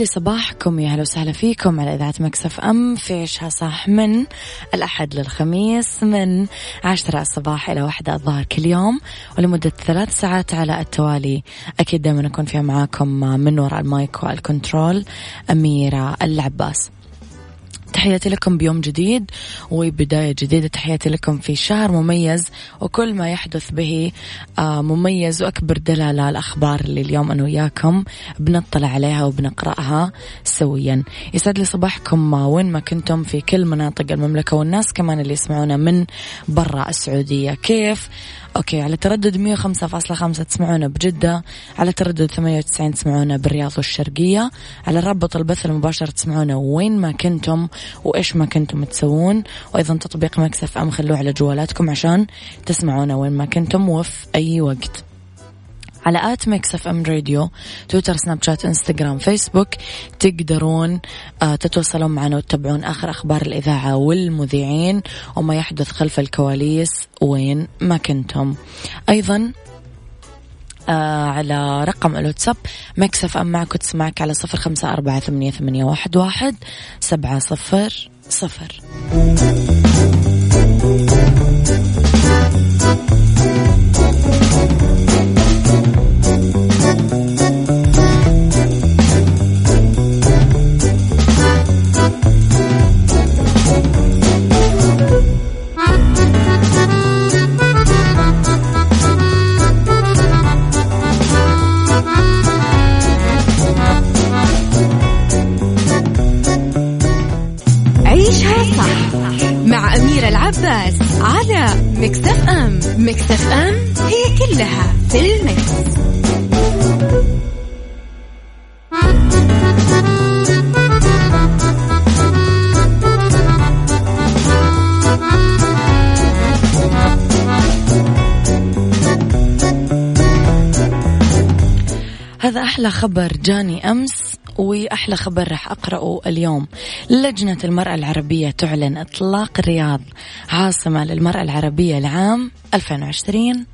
لي صباحكم يا أهلا وسهلا فيكم على إذاعة Mix FM. في عيشها صح من الأحد للخميس من عشرة الصباح إلى واحدة الظهر كل يوم. ولمدة ثلاث ساعات على التوالي. أكيد دائما أكون فيها معاكم من وراء ال mic وال control أميرة العباس. تحياتي لكم بيوم جديد وبداية جديدة. تحياتي لكم في شهر مميز وكل ما يحدث به آه، مميز وأكبر دلالة الأخبار اللي اليوم أنا وياكم بنطلع عليها وبنقرأها سويا. يسعد لي صباحكم وين ما كنتم في كل مناطق المملكة والناس كمان اللي يسمعونا من برا السعودية. كيف؟ okay على تردد 105.5 تسمعونا بجدة على تردد 98 تسمعونا بالرياض والشرقية على رابط البث المباشر تسمعونا وين ما كنتم وإيش ما كنتم تسوون وأيضا تطبيق Mix FM خلوه على جوالاتكم عشان تسمعونا وين ما كنتم وفي أي وقت. على at Mix FM Radio تويتر سناب شات إنستغرام فيسبوك. تقدرون آه تتواصلون معنا وتتابعون آخر أخبار الإذاعة والمذيعين وما يحدث خلف الكواليس وين ما كنتم. أيضا آه على رقم الواتساب Mix FM معك وتسمعك على صفر خمسة أربعة ثمانية, ثمانية واحد, واحد سبعة صفر صفر. على مكتف أم مكتف أم هي كلها في المكس. هذا أحلى خبر جاني أمس وأحلى خبر راح أقرأه اليوم. لجنة المرأة العربية تعلن إطلاق الرياض عاصمة للمرأة العربية لعام 2020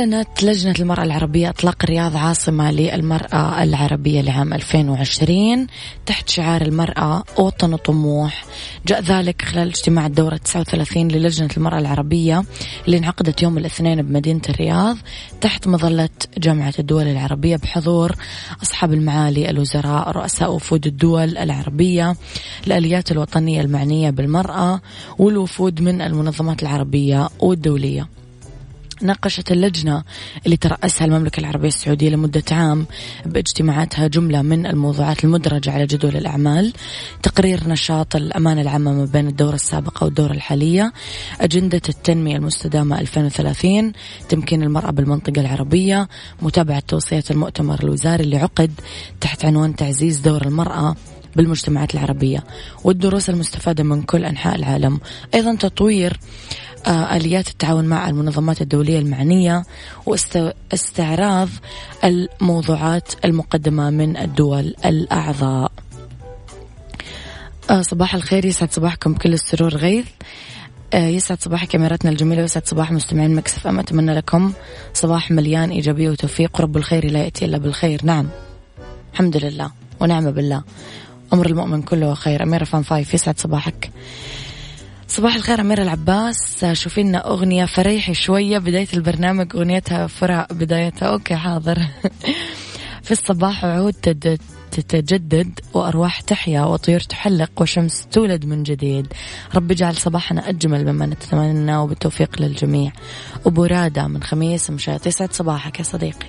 أعلنت لجنة المرأة العربية إطلاق الرياض عاصمة للمرأة العربية لعام 2020 تحت شعار المرأة وطن وطموح جاء ذلك خلال اجتماع الدورة 39 للجنة المرأة العربية اللي انعقدت يوم الاثنين بمدينة الرياض تحت مظلة جامعة الدول العربية بحضور أصحاب المعالي الوزراء رؤساء وفود الدول العربية الآليات الوطنية المعنية بالمرأة والوفود من المنظمات العربية والدولية. ناقشت اللجنة اللي ترأسها المملكة العربية السعودية لمدة عام باجتماعاتها جملة من الموضوعات المدرجة على جدول الأعمال. تقرير نشاط الأمانة العامة ما بين الدورة السابقة والدورة الحالية. أجندة التنمية المستدامة 2030 تمكين المرأة بالمنطقة العربية. متابعة توصيات المؤتمر الوزاري اللي عقد تحت عنوان تعزيز دور المرأة بالمجتمعات العربية. والدروس المستفادة من كل أنحاء العالم. أيضا تطوير آليات التعاون مع المنظمات الدولية المعنية واستعراض الموضوعات المقدمة من الدول الأعضاء. آه، صباح الخير. يسعد صباحكم بكل السرور غيث آه، يسعد صباح كاميرتنا الجميلة ويسعد صباح مستمعين Mix FM. أتمنى لكم صباح مليان إيجابية وتوفيق. ورب الخير لا يأتي إلا بالخير. نعم الحمد لله ونعمة بالله. أمر المؤمن كله خير. أميرة 105 يسعد صباحك. صباح الخير أميرة العباس. شوفي لنا أغنية فريحي شوية بداية البرنامج أغنيتها فرع بدايتها. okay حاضر. في الصباح وعود تتجدد وأرواح تحيا وطيور تحلق وشمس تولد من جديد. رب اجعل صباحنا أجمل مما نتمنى وبالتوفيق للجميع. أبو رادة من خميس مشاة يسعد صباحك يا صديقي.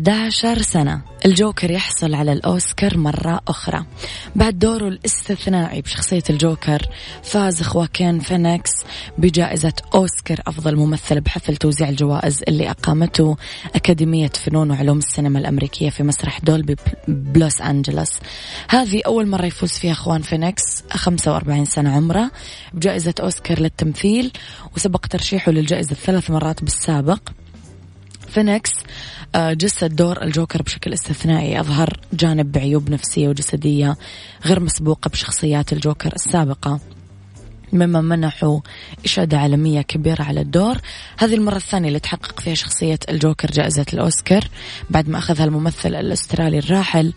11 سنة. الجوكر يحصل على الأوسكار مرة أخرى. بعد دوره الاستثنائي بشخصية الجوكر فاز خواكين فينيكس بجائزة أوسكار أفضل ممثل بحفل توزيع الجوائز اللي أقامته أكاديمية فنون وعلوم السينما الأمريكية في مسرح دولبي بلوس أنجلوس. هذه أول مرة يفوز فيها خوان فينيكس 45 سنة عمره بجائزة أوسكار للتمثيل وسبق ترشيحه للجائزة ثلاث مرات بالسابق. فينيكس جسد دور الجوكر بشكل استثنائي. أظهر جانب بعيوب نفسية وجسدية غير مسبوقة بشخصيات الجوكر السابقة. مما منحوا إشادة عالمية كبيرة على الدور. هذه المرة الثانية اللي تحقق فيها شخصية الجوكر جائزة الأوسكار بعد ما أخذها الممثل الأسترالي الراحل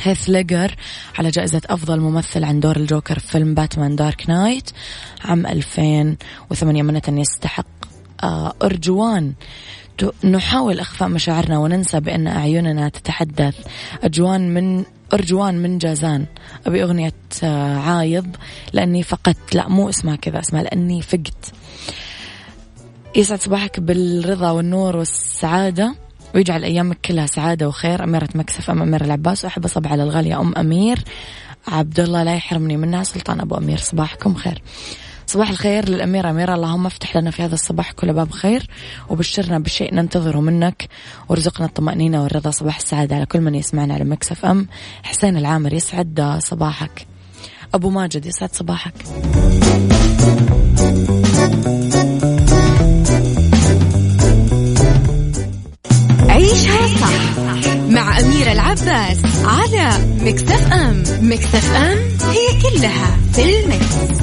هيث ليجر على جائزة أفضل ممثل عن دور الجوكر في فيلم Batman Dark Knight عام 2008 منة يستحق آه، أرجوان نحاول إخفاء مشاعرنا وننسى بأن أعيننا تتحدث. أجوان من أرجوان من جازان. أبي أغنية آه، عايض. لأني فقدت لا مو اسمها كذا اسمها لأني فقت يسعد صباحك بالرضا والنور والسعادة. ويجعل أيامك كلها سعادة وخير. أميرة مكسف أم أمير العباس. وأحب أصب على الغالية أم أمير. عبد الله لا يحرمني منها سلطان أبو أمير. صباحكم خير. صباح الخير للأميرة أميرة. اللهم افتح لنا في هذا الصباح كل باب خير وبشرنا بشيء ننتظره منك وارزقنا الطمأنينة والرضا. صباح السعادة على كل من يسمعنا على مكسف أم. حسين العامر يسعد صباحك. أبو ماجد يسعد صباحك. عيشها صح مع أميرة العباس على Mix FM. Mix FM هي كلها في ال Mix.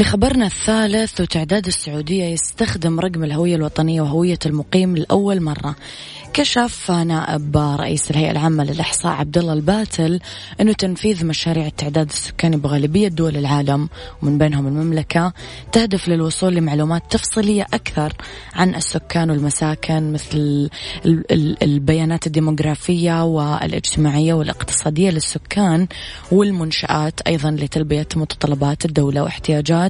لخبرنا الثالث وتعداد السعودية يستخدم رقم الهوية الوطنية وهوية المقيم لأول مرة. كشف نائب رئيس الهيئة العامة للإحصاء عبد الله الباتل أنه تنفيذ مشاريع التعداد السكاني بغالبية دول العالم. ومن بينهم المملكة تهدف للوصول لمعلومات تفصيلية أكثر عن السكان والمساكن مثل البيانات الديموغرافية والاجتماعية والاقتصادية للسكان والمنشآت أيضا لتلبية متطلبات الدولة واحتياجات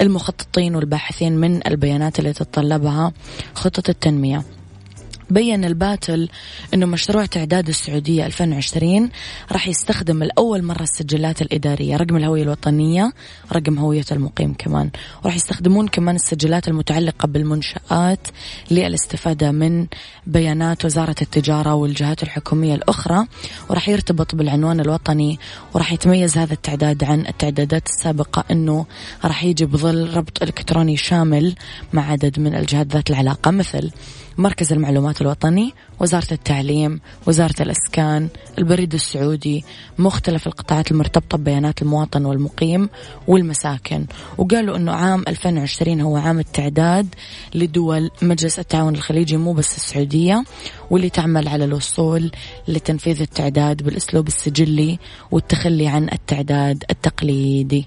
المخططين والباحثين من البيانات اللي تتطلبها خطط التنمية. بين الباتل أنه مشروع تعداد السعودية 2020 راح يستخدم لأول مرة السجلات الإدارية رقم الهوية الوطنية رقم هوية المقيم كمان. وراح يستخدمون كمان السجلات المتعلقة بالمنشآت للاستفادة من بيانات وزارة التجارة والجهات الحكومية الأخرى. وراح يرتبط بالعنوان الوطني وراح يتميز هذا التعداد عن التعدادات السابقة أنه راح يجي بظل ربط إلكتروني شامل مع عدد من الجهات ذات العلاقة. مثل مركز المعلومات الوطني وزارة التعليم وزارة الإسكان البريد السعودي مختلف القطاعات المرتبطة ببيانات المواطن والمقيم والمساكن. وقالوا أنه عام 2020 هو عام التعداد لدول مجلس التعاون الخليجي مو بس السعودية واللي تعمل على الوصول لتنفيذ التعداد بالأسلوب السجلي والتخلي عن التعداد التقليدي.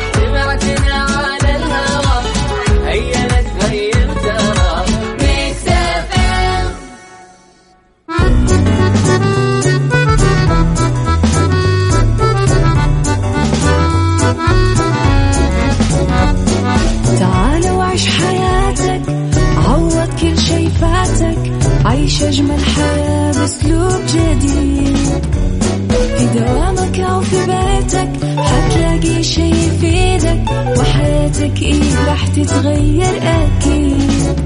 راح تتغير أكيد.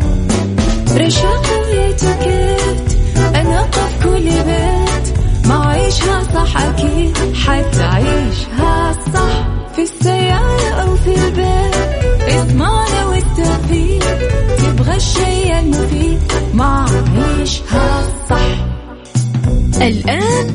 رشاق ويتوكيت أنا قف كل بيت. ما عيشها صح أكيد حتعيشها صح. في السيارة أو في البيت اسمعنا والتوفيق. تبغى الشيء المفيد ما عيشها صح. الآن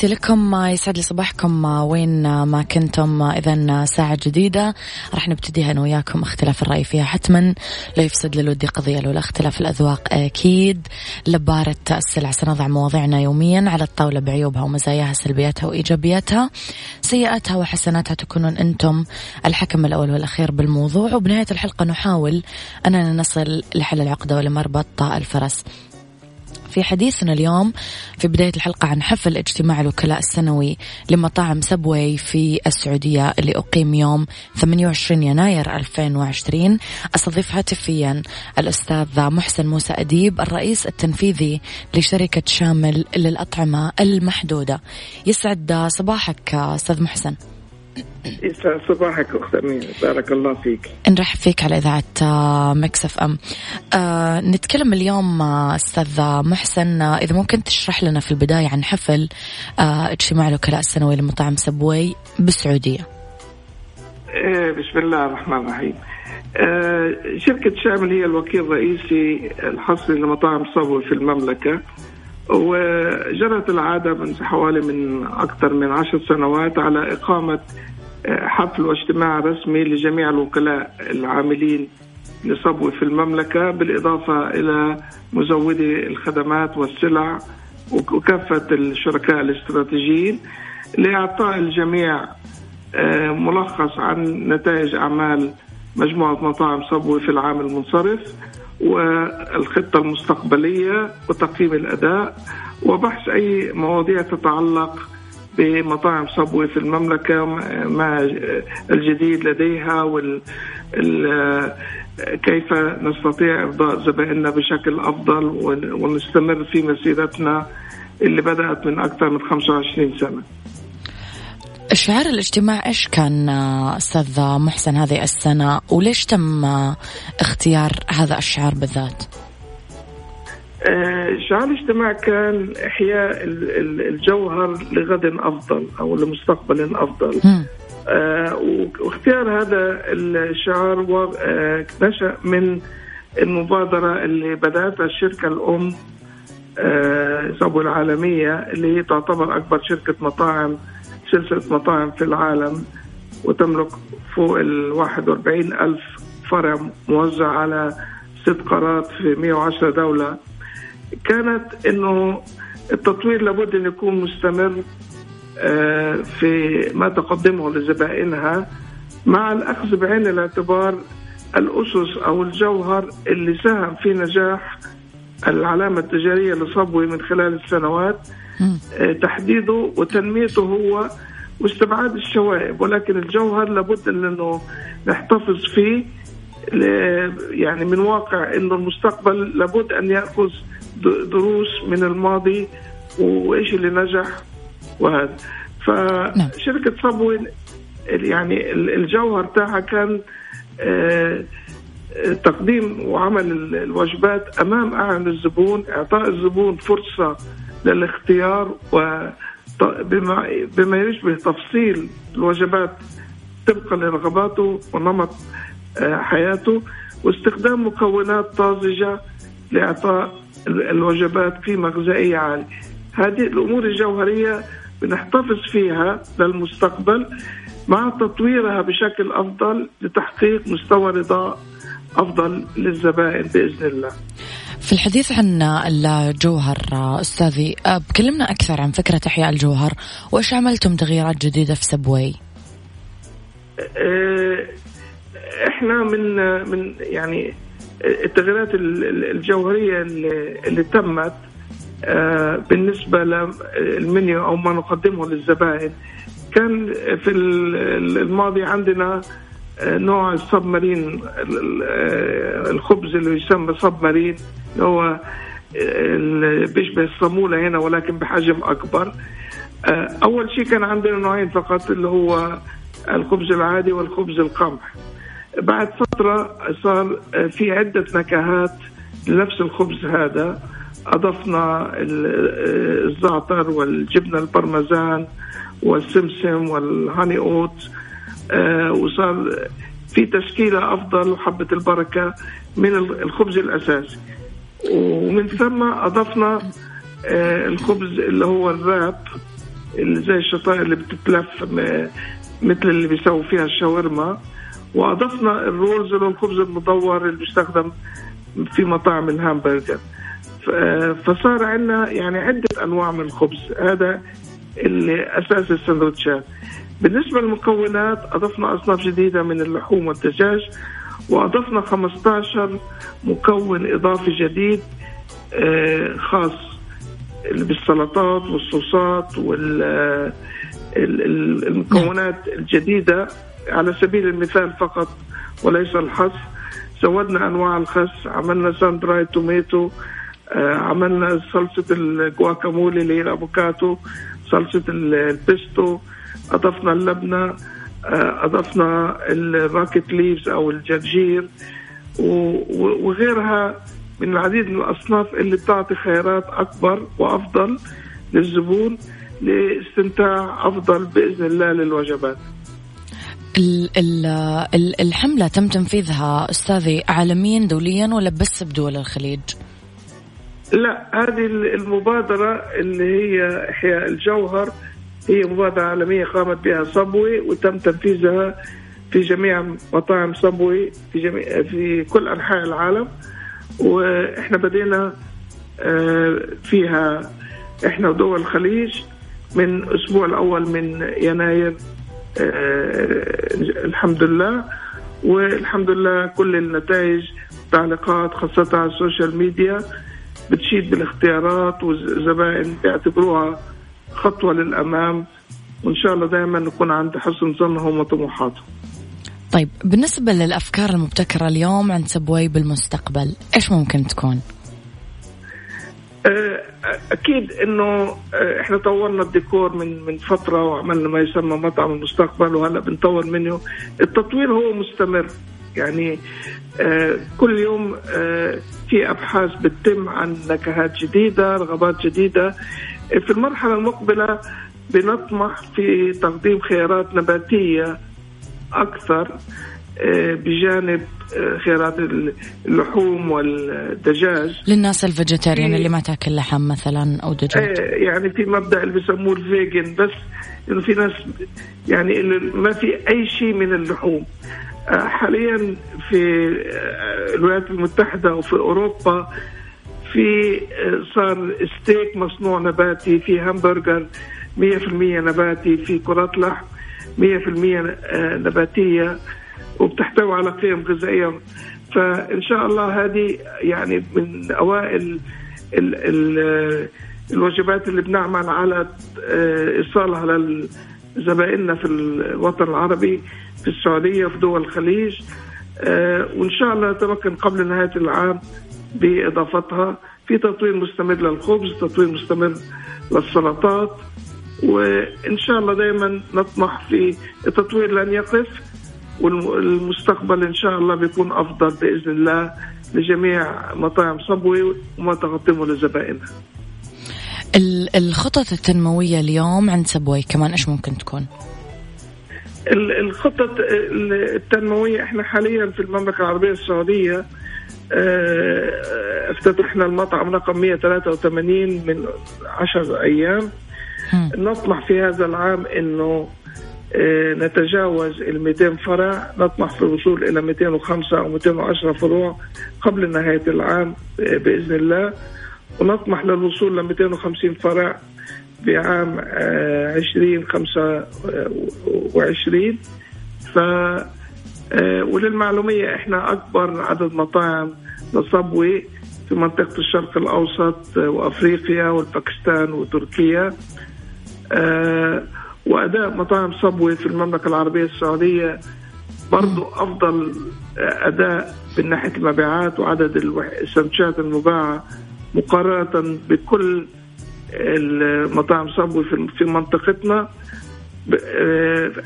تحياتي لكم يسعد لي صباحكم وين ما كنتم إذا ساعة جديدة. راح نبتديها أنا وياكم اختلاف الرأي فيها حتما. لا يفسد للودي قضية لولا اختلاف الأذواق أكيد. لبارة السلع سنضع مواضيعنا يوميا على الطاولة بعيوبها ومزاياها سلبياتها وإيجابياتها. سيئاتها وحسناتها تكونون أنتم الحكم الأول والأخير بالموضوع. وبنهاية الحلقة نحاول أننا نصل لحل العقدة ولمربط الفرس. في حديثنا اليوم في بداية الحلقة عن حفل اجتماع الوكلاء السنوي لمطاعم صبوي في السعودية اللي أقيم يوم 28 يناير 2020 أستضيف هاتفيا الأستاذ محسن موسى أديب الرئيس التنفيذي لشركة شامل للأطعمة المحدودة. يسعد صباحك أستاذ محسن. يسعد صباحك أخت أميرة بارك الله فيك. نرحب فيك على إذاعة آه، Mix FM. آه نتكلم اليوم آه، أستاذ محسن. آه، إذا ممكن تشرح لنا في البداية عن حفل آه اجتماع الوكلاء السنوي لمطاعم سبوي بالسعودية. بسم الله الرحمن الرحيم. شركة شامل هي الوكيل الرئيسي الحصري لمطاعم صبوي في المملكة. وجرت العادة من حوالي من أكثر من عشر سنوات على إقامة حفل واجتماع رسمي لجميع الوكلاء العاملين لصبوي في المملكة بالإضافة إلى مزودي الخدمات والسلع وكافة الشركاء الاستراتيجيين لإعطاء الجميع آه، ملخص عن نتائج أعمال مجموعة مطاعم صبوي في العام المنصرف والخطة المستقبلية وتقييم الأداء وبحث أي مواضيع تتعلق بمطاعم صبوي في المملكة ما الجديد لديها وال كيف نستطيع إرضاء زبائننا بشكل أفضل ونستمر في مسيرتنا اللي بدأت من أكثر من 25 سنة شعار الاجتماع إيش كان أستاذ محسن هذه السنة وليش تم اختيار هذا الشعار بالذات؟ آه، شعار الاجتماع كان إحياء الجوهر لغد أفضل أو لمستقبل أفضل. آه واختيار هذا الشعار آه نشأ من المبادرة اللي بداتها الشركة الأم آه العالمية اللي هي تعتبر أكبر شركة مطاعم سلسلة مطاعم في العالم وتملك فوق ال 41 ألف فرع موزع على ست قارات في 110 دولة. كانت إنه التطوير لابد ان يكون مستمر آه، في ما تقدمه لزبائنها مع الأخذ بعين الاعتبار الأسس أو الجوهر اللي ساهم في نجاح العلامة التجارية لصبوي من خلال السنوات. آه، تحديده وتنميته هو واستبعاد الشوائب ولكن الجوهر لابد إنه نحتفظ فيه يعني من واقع إنه المستقبل لابد أن يأخذ دروس من الماضي وإيش اللي نجح وهذا. فشركه صبوي يعني الجوهر تاعها كان آه، تقديم وعمل الوجبات أمام أعين الزبون إعطاء الزبون فرصة للاختيار و بما بما يشبه تفصيل الوجبات طبقا لرغباته ونمط آه، حياته واستخدام مكونات طازجة لإعطاء الوجبات قيمة غذائية عالية. هذه الأمور الجوهرية بنحتفظ فيها للمستقبل مع تطويرها بشكل أفضل لتحقيق مستوى رضاء أفضل للزبائن بإذن الله. في الحديث عن الجوهر استاذي بكلمنا أكثر عن فكرة إحياء الجوهر وإيش عملتم تغييرات جديدة في سبوي؟ أه، إحنا من من يعني التغييرات الجوهرية اللي, تمت أه، بالنسبة للمنيو أو ما نقدمه للزبائن كان في الماضي عندنا نوع الصب مارين الخبز اللي يسمى صب مارين اللي هو بيشبه الصامولة هنا ولكن بحجم أكبر. أول شيء كان عندنا نوعين فقط اللي هو الخبز العادي والخبز القمح. بعد فترة صار في عدة نكهات لنفس الخبز هذا. أضفنا الزعتر والجبنة البرمزان والسمسم والهاني أوت آه، وصار في تشكيلة أفضل وحبة البركة من الخبز الأساسي. ومن ثم أضفنا آه، الخبز اللي هو ال wrap اللي زي الشطائر اللي بتتلف مثل اللي بيسووا فيها الشاورما. وأضفنا ال rolls اللي هو الخبز المدور اللي بيستخدم في مطاعم الهامبرجر. آه، فصار عندنا يعني عدة أنواع من الخبز. هذا اللي أساس السندوتشات بالنسبة للمكونات أضفنا أصناف جديدة من اللحوم والدجاج وأضفنا 15 مكون إضافي جديد آه، خاص بالسلطات والصوصات والمكونات الجديدة. على سبيل المثال فقط وليس الحصر زودنا أنواع الخس عملنا sun-dried tomato آه، عملنا صلصة الجواكامولي اللي هي الأفوكاتو صلصة البيستو أضفنا اللبنة آه، أضفنا الراكت ليفز أو الجرجير وغيرها من العديد من الأصناف اللي بتعطي خيارات أكبر وأفضل للزبون لاستمتاع أفضل بإذن الله للوجبات. الحملة تم تنفيذها أستاذي عالميا دوليا ولا بس بدول الخليج؟ لا هذه المبادرة اللي هي إحياء الجوهر هي مبادرة عالمية قامت بها صبوي وتم تنفيذها في جميع مطاعم صبوي في جميع في كل أنحاء العالم وإحنا بدينا آه، فيها إحنا ودول الخليج من الأسبوع الأول من يناير الحمد لله. والحمد لله كل النتائج تعليقات خاصة على السوشيال ميديا بتشيد بالاختيارات والزبائن بيعتبروها خطوة للأمام. وإن شاء الله دائما نكون عند حسن ظنهم وطموحاتهم. طيب بالنسبة للأفكار المبتكرة اليوم عند سبوي بالمستقبل إيش ممكن تكون؟ آه، أكيد إنه آه، إحنا طورنا الديكور من من فترة وعملنا ما يسمى مطعم المستقبل وهلأ بنطور منه. التطوير هو مستمر. يعني آه، كل يوم في أبحاث بتتم عن نكهات جديدة رغبات جديدة. في المرحلة المقبلة بنطمح في تقديم خيارات نباتية أكثر. آه، بجانب آه، خيارات اللحوم والدجاج. للناس ال vegetarian اللي ما تاكل لحم مثلا أو دجاج. آه، يعني في مبدأ اللي بيسموه ال vegan بس إنه في ناس يعني ما في أي شيء من اللحوم. حاليا في الولايات المتحدة وفي أوروبا في صار ستيك مصنوع نباتي في همبرجر 100% نباتي في كرات لحم 100% نباتية. وبتحتوي على قيم غذائية. فإن شاء الله هذه يعني من أوائل ال ال الوجبات اللي بنعمل على إيصالها لزبائننا في الوطن العربي في السعودية في دول الخليج. وإن شاء الله نتمكن قبل نهاية العام بإضافتها في تطوير مستمر للخبز تطوير مستمر للسلطات. وإن شاء الله دائما نطمح في التطوير لن يقف. والمستقبل إن شاء الله بيكون أفضل بإذن الله لجميع مطاعم صبوي وما تقدمه لزبائنها. الخطط التنموية اليوم عند سبوي كمان إيش ممكن تكون؟ الخطط التنموية إحنا حاليا في المملكة العربية السعودية آه افتتحنا المطعم رقم 183 من 10 أيام. نطمح في هذا العام إنه نتجاوز ال 200 فرع نطمح في الوصول إلى 205 أو 210 فروع قبل نهاية العام آه بإذن الله. ونطمح للوصول ل 250 فرع بعام 2025 ف وللمعلومية إحنا أكبر عدد مطاعم لصبوي في منطقة الشرق الأوسط وأفريقيا والباكستان وتركيا. وأداء مطاعم صبوي في المملكة العربية السعودية برضو أفضل أداء من ناحية المبيعات وعدد السندوتشات المباعة مقارنة بكل المطاعم صبوي في منطقتنا.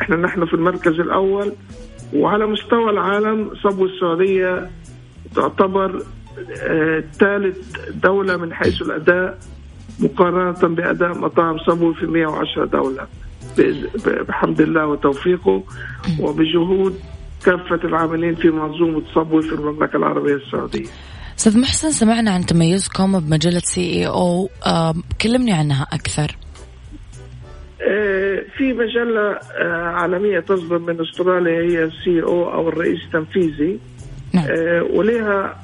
إحنا نحن في المركز الأول. وعلى مستوى العالم صبوي السعودية تعتبر ثالث دولة من حيث الأداء مقارنة بأداء مطاعم صبوي في 110 دولة. بحمد الله وتوفيقه وبجهود كافة العاملين في منظومه صبوي في المملكة العربية السعودية. أستاذ محسن سمعنا عن تميزكم بمجلة CEO كلمني عنها أكثر في مجلة عالمية تصدر من أستراليا هي CEO الرئيس التنفيذي نعم. ولها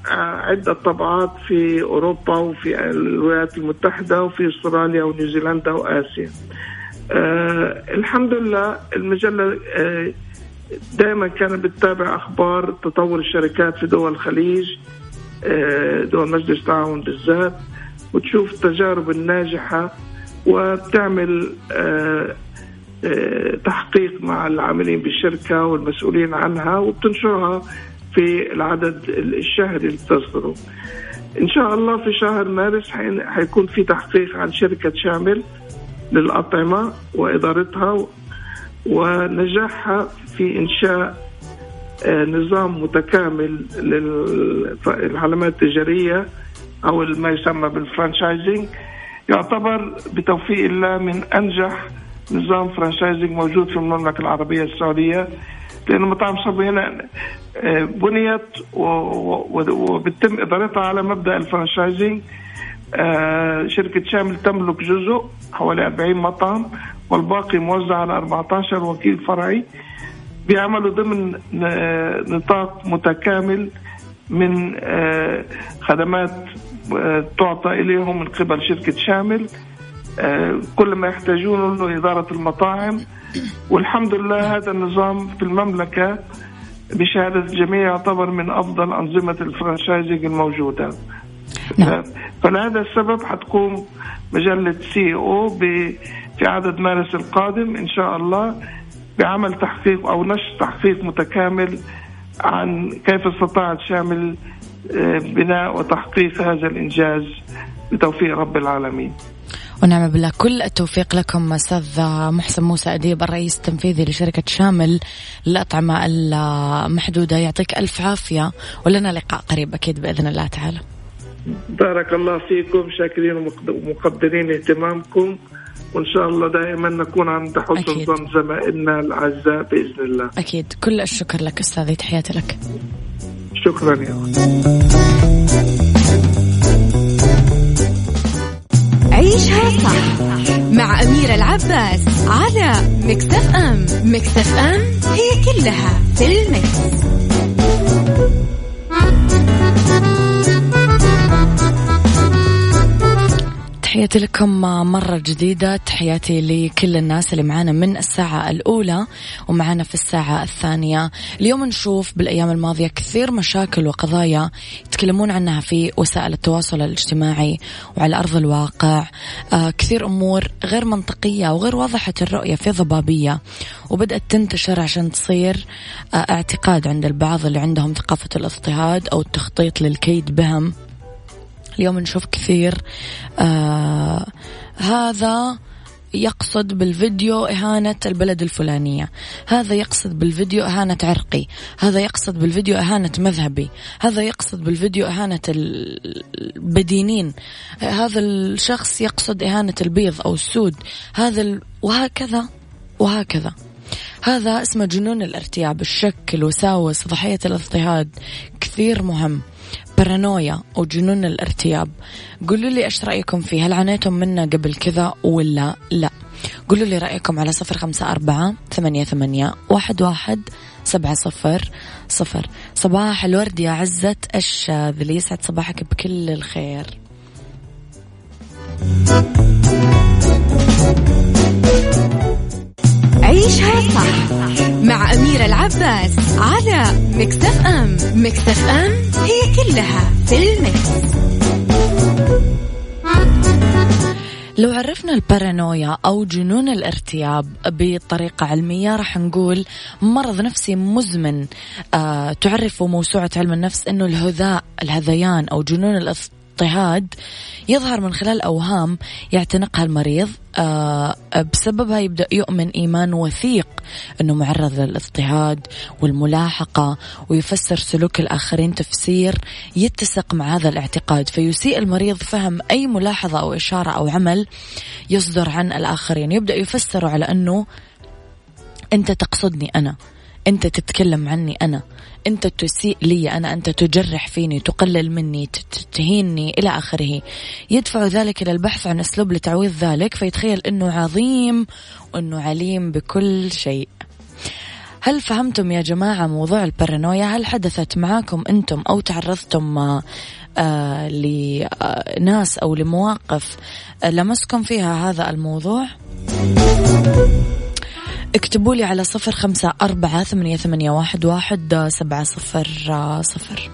عدة طبعات في أوروبا وفي الولايات المتحدة وفي أستراليا ونيوزيلندا وآسيا الحمد لله المجلة دائما كانت بتتابع أخبار تطور الشركات في دول الخليج دول مجلس التعاون بالذات وتشوف التجارب الناجحة وبتعمل تحقيق مع العاملين بالشركة والمسؤولين عنها وبتنشرها في العدد الشهري اللي بتصدره. إن شاء الله في شهر مارس حيكون في تحقيق عن شركة شامل. للأطعمة وإدارتها ونجاحها في إنشاء نظام متكامل للعلامات التجارية أو ما يسمى بال franchising يعتبر بتوفيق الله من أنجح نظام franchising موجود في المملكة العربية السعودية لأن مطاعم صبوي هنا بنيت وبتم إدارتها على مبدأ الفرانشايزنج شركة شامل تملك جزء حوالي 40 مطعم والباقي موزع على 14 وكيل فرعي بيعملوا ضمن نطاق متكامل من خدمات تعطى إليهم من قبل شركة شامل. كل ما يحتاجونه له إدارة المطاعم. والحمد لله هذا النظام في المملكة بشهادة الجميع يعتبر من أفضل أنظمة ال franchising الموجودة. نعم. فلهذا السبب حتقوم مجلة CEO في عدد مارس القادم إن شاء الله بعمل تحقيق أو نشر تحقيق متكامل عن كيف استطاعت شامل بناء وتحقيق هذا الإنجاز بتوفيق رب العالمين ونعم بالله كل التوفيق لكم أستاذ محسن موسى أديب الرئيس التنفيذي لشركة شامل للأطعمة المحدودة يعطيك ألف عافية ولنا لقاء قريب أكيد بإذن الله تعالى. بارك الله فيكم شاكرين ومقدرين اهتمامكم وإن شاء الله دائما نكون عند حسن ظن زمائلنا الأعزاء بإذن الله. أكيد كل الشكر لك أستاذي تحياتي لك. شكرا يا عيشها صح مع أميرة العباس على مكتف أم مكتف أم هي كلها في المكس. تحياتي لكم مرة جديدة. تحياتي لكل الناس اللي معانا من الساعة الأولى ومعانا في الساعة الثانية. اليوم نشوف بالأيام الماضية كثير مشاكل وقضايا يتكلمون عنها في وسائل التواصل الاجتماعي وعلى أرض الواقع. آه كثير أمور غير منطقية وغير واضحة الرؤية في ضبابية وبدأت تنتشر عشان تصير آه اعتقاد عند البعض اللي عندهم ثقافة الاضطهاد أو التخطيط للكيد بهم. اليوم نشوف كثير. آه هذا يقصد بالفيديو إهانة البلد الفلانية. هذا يقصد بالفيديو إهانة عرقي. هذا يقصد بالفيديو إهانة مذهبي. هذا يقصد بالفيديو إهانة البدينين. هذا الشخص يقصد إهانة البيض أو السود. هذا ال... وهكذا وهكذا. هذا اسمه جنون الارتياب. الشك الوساوس ضحية الاضطهاد. كثير مهم. بارانويا أو جنون الارتياب. قولوا لي إيش رأيكم فيه؟ هل عانيتم منه قبل كذا ولا لا؟ قولوا لي رأيكم على صفر خمسة أربعة ثمانية, ثمانية واحد, واحد سبعة صفر صفر. صباح الورد يا عزة الشاذلي يسعد صباحك بكل الخير. عيشها صح مع أميرة العباس على مكتف أم مكتف أم هي كلها في المكس. لو عرفنا البارانويا أو جنون الارتياب بطريقة علمية راح نقول مرض نفسي مزمن آه تعرف موسوعة علم النفس أنه الهذاء الهذيان أو جنون الاضطهاد يظهر من خلال أوهام يعتنقها المريض آه بسببها يبدأ يؤمن إيمان وثيق أنه معرض للاضطهاد والملاحقة ويفسر سلوك الآخرين تفسير يتسق مع هذا الاعتقاد فيسيء المريض فهم أي ملاحظة أو إشارة أو عمل يصدر عن الآخرين. يبدأ يفسره على أنه أنت تقصدني أنا. أنت تتكلم عني أنا. أنت تسيء لي أنا. أنت تجرح فيني تقلل مني تهيني إلى آخره. يدفع ذلك إلى البحث عن أسلوب لتعويض ذلك. فيتخيل أنه عظيم وأنه عليم بكل شيء. هل فهمتم يا جماعة موضوع البارانويا؟ هل حدثت معاكم أنتم أو تعرضتم آه لناس أو لمواقف آه لمسكم فيها هذا الموضوع؟ اكتبوا لي على صفر خمسة أربعة ثمانية, ثمانية واحد, واحد سبعة صفر صفر.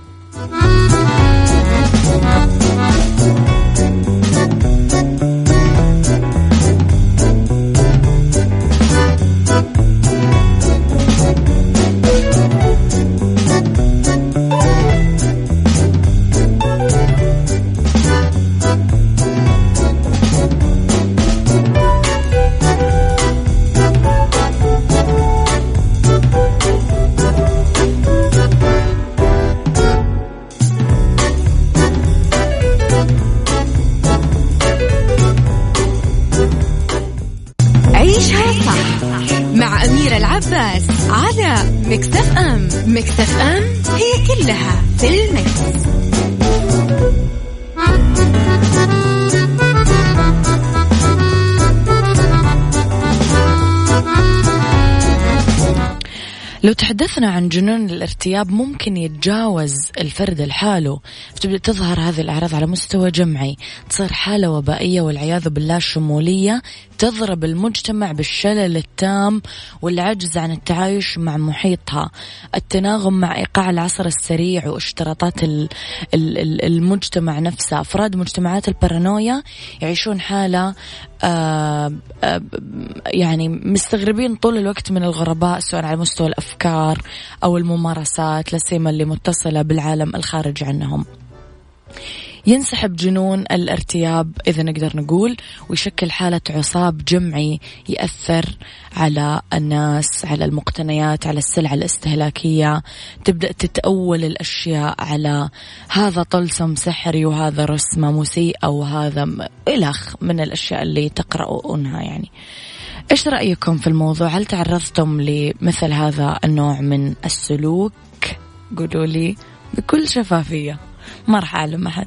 لو تحدثنا عن جنون الارتياب ممكن يتجاوز الفرد لحاله. فتبدأ تظهر هذه الأعراض على مستوى جمعي. تصير حالة وبائية والعياذ بالله شمولية تضرب المجتمع بالشلل التام والعجز عن التعايش مع محيطها. التناغم مع إيقاع العصر السريع واشتراطات المجتمع نفسه. أفراد مجتمعات البارانويا يعيشون حالة آه آه يعني مستغربين طول الوقت من الغرباء سواء على مستوى الأفكار أو الممارسات لسيما اللي متصلة بالعالم الخارج عنهم. ينسحب جنون الارتياب إذا نقدر نقول ويشكل حالة عصاب جمعي يأثر على الناس على المقتنيات على السلع الاستهلاكية. تبدأ تتأول الأشياء على هذا طلسم سحري وهذا رسمة مسيئة وهذا إلخ من الأشياء اللي تقرؤونها يعني. إيش رأيكم في الموضوع؟ هل تعرضتم لمثل هذا النوع من السلوك؟ قولوا لي بكل شفافية. ما راح أعلم أحد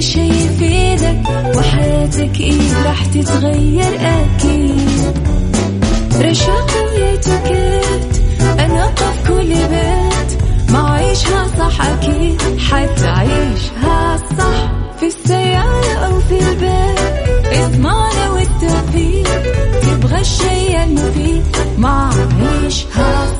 شي يفيدك وحياتك إيه راح تتغير أكيد. رشاق ويتوكيت أنا في كل بيت ما عيشها صح أكيد حتعيشها صح في السيارة أو في البيت. اسمعنا والتوفيق تبغى الشيء المفيد ما عيشها صح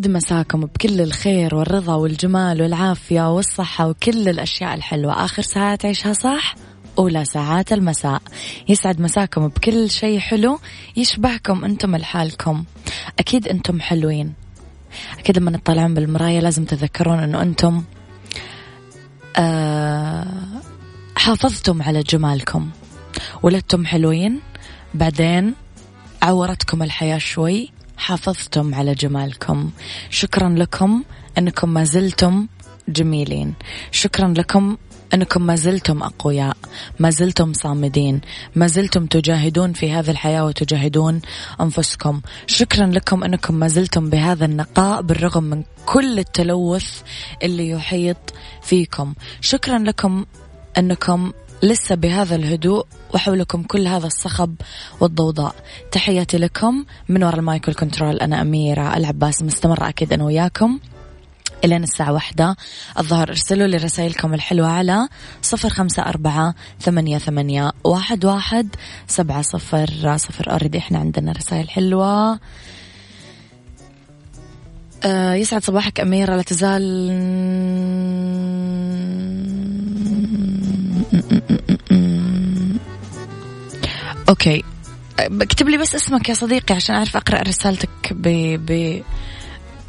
يسعد مساكم بكل الخير والرضا والجمال والعافية والصحة وكل الأشياء الحلوة. آخر ساعات عيشها صح أولى ساعات المساء. يسعد مساكم بكل شيء حلو يشبهكم أنتم لحالكم. أكيد أنتم حلوين. أكيد لما تطلعون بالمراية لازم تذكرون أنه أنتم آه حافظتم على جمالكم. ولدتم حلوين. بعدين عورتكم الحياة شوي. حافظتم على جمالكم. شكرا لكم أنكم ما زلتم جميلين. شكرا لكم أنكم ما زلتم أقوياء ما زلتم صامدين ما زلتم تجاهدون في هذه الحياة وتجاهدون أنفسكم. شكرا لكم أنكم ما زلتم بهذا النقاء بالرغم من كل التلوث اللي يحيط فيكم. شكرا لكم أنكم لسه بهذا الهدوء وحولكم كل هذا الصخب والضوضاء. تحياتي لكم من وراء ال mic وال control أنا أميرة العباس مستمرة أكيد أنا وياكم. إلين الساعة واحدة الظهر ارسلوا لي رسائلكم الحلوة على صفر خمسة أربعة ثمانية, ثمانية واحد, واحد سبعة صفر صفر already إحنا عندنا رسائل حلوة. أه يسعد صباحك أميرة لا تزال Okay. اكتب لي بس اسمك يا صديقي عشان أعرف أقرأ رسالتك ب ب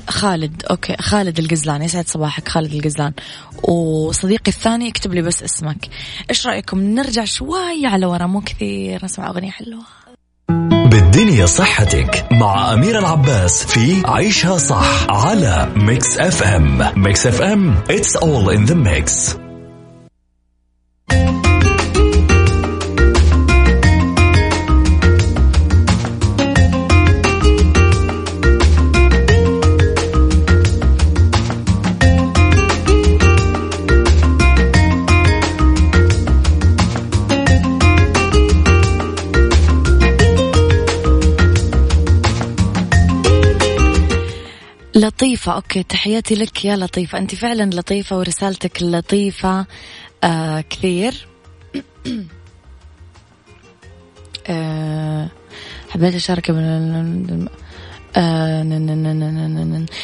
خالد. okay خالد القزلان. يسعد صباحك خالد القزلان. وصديقي الثاني اكتب لي بس اسمك. إيش رأيكم؟ نرجع شوي على ورا مو كثير. نسمع أغنية حلوة. بالدنيا صحتك مع أميرة العباس في عيشها صح على Mix FM Mix FM it's all in the mix. لطيفة. أوكي تحياتي لك يا لطيفة. أنت فعلا لطيفة ورسالتك لطيفة آه كثير. آه حبيت أشارك آه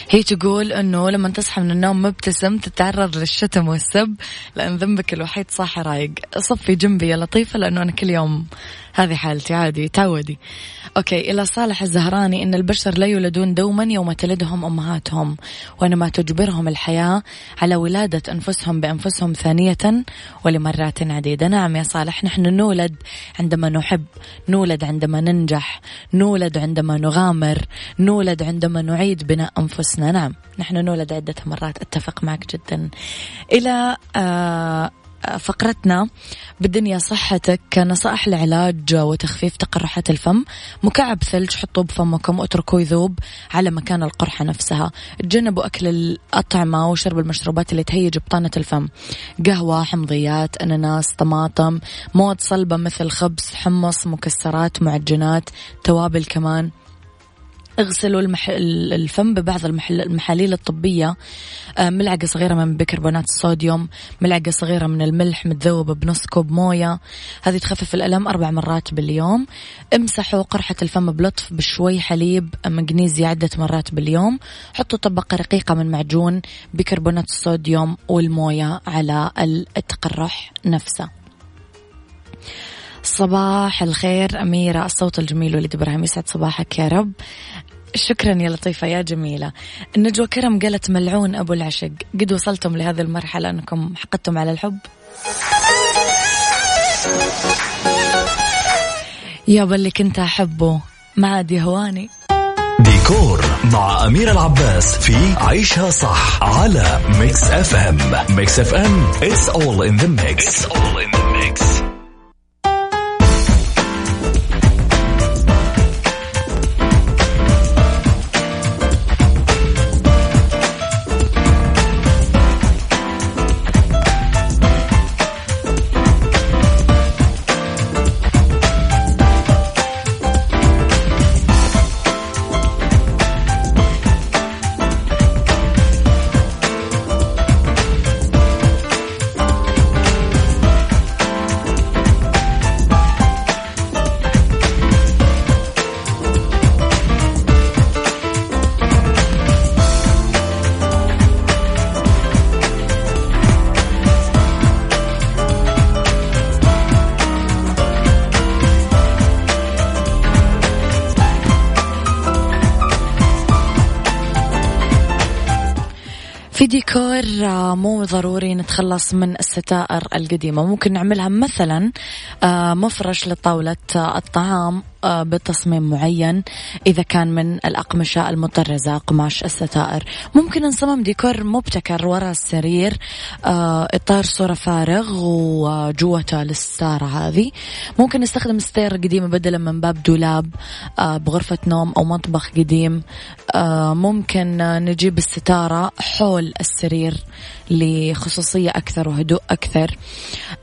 هي تقول إنه لما تصحى من النوم مبتسم تتعرض للشتم والسب لأن ذنبك الوحيد صاحي رايق. صفي جنبي يا لطيفة لأنه أنا كل يوم هذه حالتي عادي تعودي. Okay إلى صالح الزهراني إن البشر لا يولدون دوما يوم تلدهم أمهاتهم وإنما تجبرهم الحياة على ولادة أنفسهم بأنفسهم ثانية ولمرات عديدة. نعم يا صالح نحن نولد عندما نحب نولد عندما ننجح نولد عندما نغامر نولد عندما نعيد بناء أنفسنا. نعم نحن نولد عدة مرات أتفق معك جدا. إلى آه فقرتنا بالدنيا صحتك نصائح لعلاج وتخفيف تقرحات الفم. مكعب ثلج حطوه بفمكم واتركوه يذوب على مكان القرحة نفسها. تجنبوا أكل الأطعمة وشرب المشروبات اللي تهيج بطانة الفم. قهوة حمضيات أناناس طماطم مواد صلبة مثل خبز حمص مكسرات معجنات توابل كمان. اغسلوا المح... الفم ببعض المحل... المحاليل الطبية. آه، ملعقة صغيرة من بيكربونات الصوديوم ملعقة صغيرة من الملح متذوبة بنص كوب موية. هذه تخفف الألم أربع مرات باليوم. امسحوا قرحة الفم بلطف بشوي حليب مغنيزيا عدة مرات باليوم. حطوا طبقة رقيقة من معجون بيكربونات الصوديوم والموية على التقرح نفسه. صباح الخير أميرة الصوت الجميل وليد إبراهيم. يسعد صباحك يا رب. شكرا يا لطيفة يا جميلة. نجوى كرم قالت ملعون أبو العشق. قد وصلتم لهذه المرحلة أنكم حقدتم على الحب؟ يا اللي كنت أحبه. ما عاد يهواني. ديكور مع أميرة العباس في عيشها صح على Mix FM Mix FM it's all in the mix, it's all in the mix. في ديكور آه، مو ضروري نتخلص من الستائر القديمة. ممكن نعملها مثلا آه، مفرش لطاولة آه، الطعام. بتصميم معين إذا كان من الأقمشة المطرزة قماش الستائر. ممكن نصمم ديكور مبتكر وراء السرير آه، إطار صورة فارغ وجوته الستارة هذه. ممكن نستخدم ستاير قديمة بدلا من باب دولاب آه، بغرفة نوم أو مطبخ قديم. ممكن نجيب الستارة حول السرير لخصوصية أكثر وهدوء أكثر.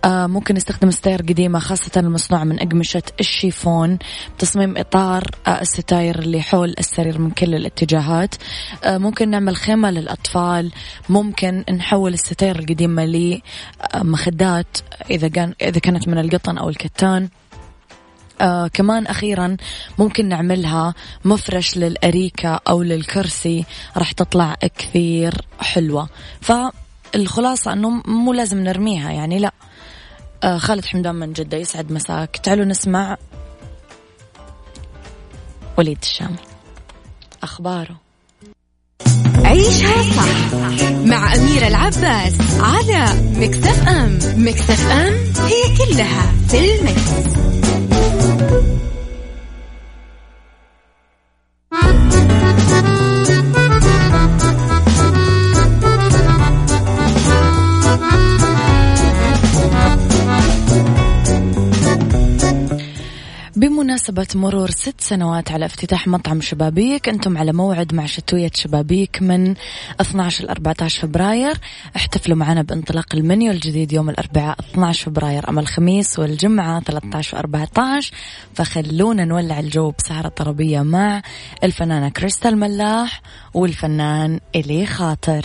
ممكن نستخدم ستاير قديمة خاصة المصنوعة من أقمشة الشيفون. تصميم إطار آه، الستاير اللي حول السرير من كل الاتجاهات. آه، ممكن نعمل خيمة للأطفال. ممكن نحول الستاير القديمة لمخدات إذا إذا كانت من القطن أو الكتان. آه كمان أخيرا ممكن نعملها مفرش للأريكة أو للكرسي. راح تطلع كثير حلوة. فالخلاصة أنه مو لازم نرميها يعني لا. آه خالد حمدان من جدة يسعد مساك. تعالوا نسمع وليد الشام. أخباره. عيشها صح مع أميرة العباس على مكتف أم. مكتف أم هي كلها في المكس. بمناسبة مرور ست سنوات على افتتاح مطعم شبابيك أنتم على موعد مع شتوية شبابيك من 12 ل 14 فبراير. احتفلوا معنا بانطلاق المنيو الجديد يوم الأربعاء 12 فبراير أما الخميس والجمعة 13 و 14 فخلونا نولع الجو بسهرة طربية مع الفنانة كريستال ملاح والفنان إلي خاطر.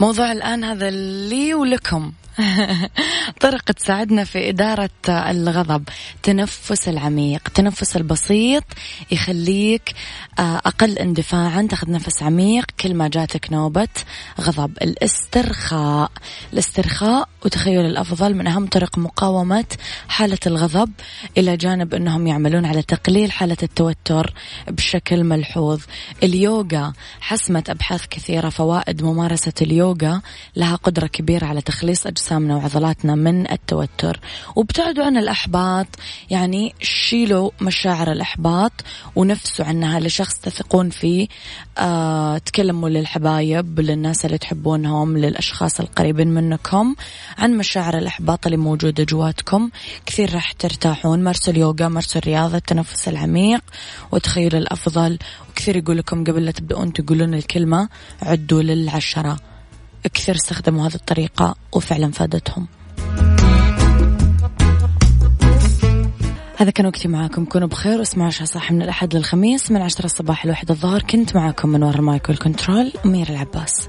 موضوع الآن هذا لي ولكم. طرق تساعدنا في إدارة الغضب. تنفس العميق التنفس البسيط يخليك آه، أقل اندفاعا تأخذ نفس عميق. كل ما جاتك نوبة غضب. الاسترخاء. الاسترخاء وتخيل الأفضل من أهم طرق مقاومة حالة الغضب إلى جانب أنهم يعملون على تقليل حالة التوتر بشكل ملحوظ. اليوغا. حسمت أبحاث كثيرة فوائد ممارسة اليوغا لها قدرة كبيرة على تخليص أجسامنا وعضلاتنا من التوتر. وابتعدوا عن الأحباط يعني شيلوا مشاعر الإحباط ونفسوا عنها لشخص تثقون فيه. آه تكلموا للحبايب للناس اللي تحبونهم للأشخاص القريبين منكم عن مشاعر الإحباط اللي موجودة جواتكم. كثير راح ترتاحون. مارسوا اليوغا مارسوا الرياضة التنفس العميق وتخيلوا الأفضل. وكثير يقول لكم قبل لا تبدأون تقولون الكلمة عدوا للعشرة. كثير استخدموا هذه الطريقة وفعلا فادتهم. هذا كان وقتي معاكم. كونوا بخير واسمعوا عشاء صح من الأحد للخميس من عشرة الصباح لواحد الظهر. كنت معاكم من وراء المايك والكنترول أمير العباس.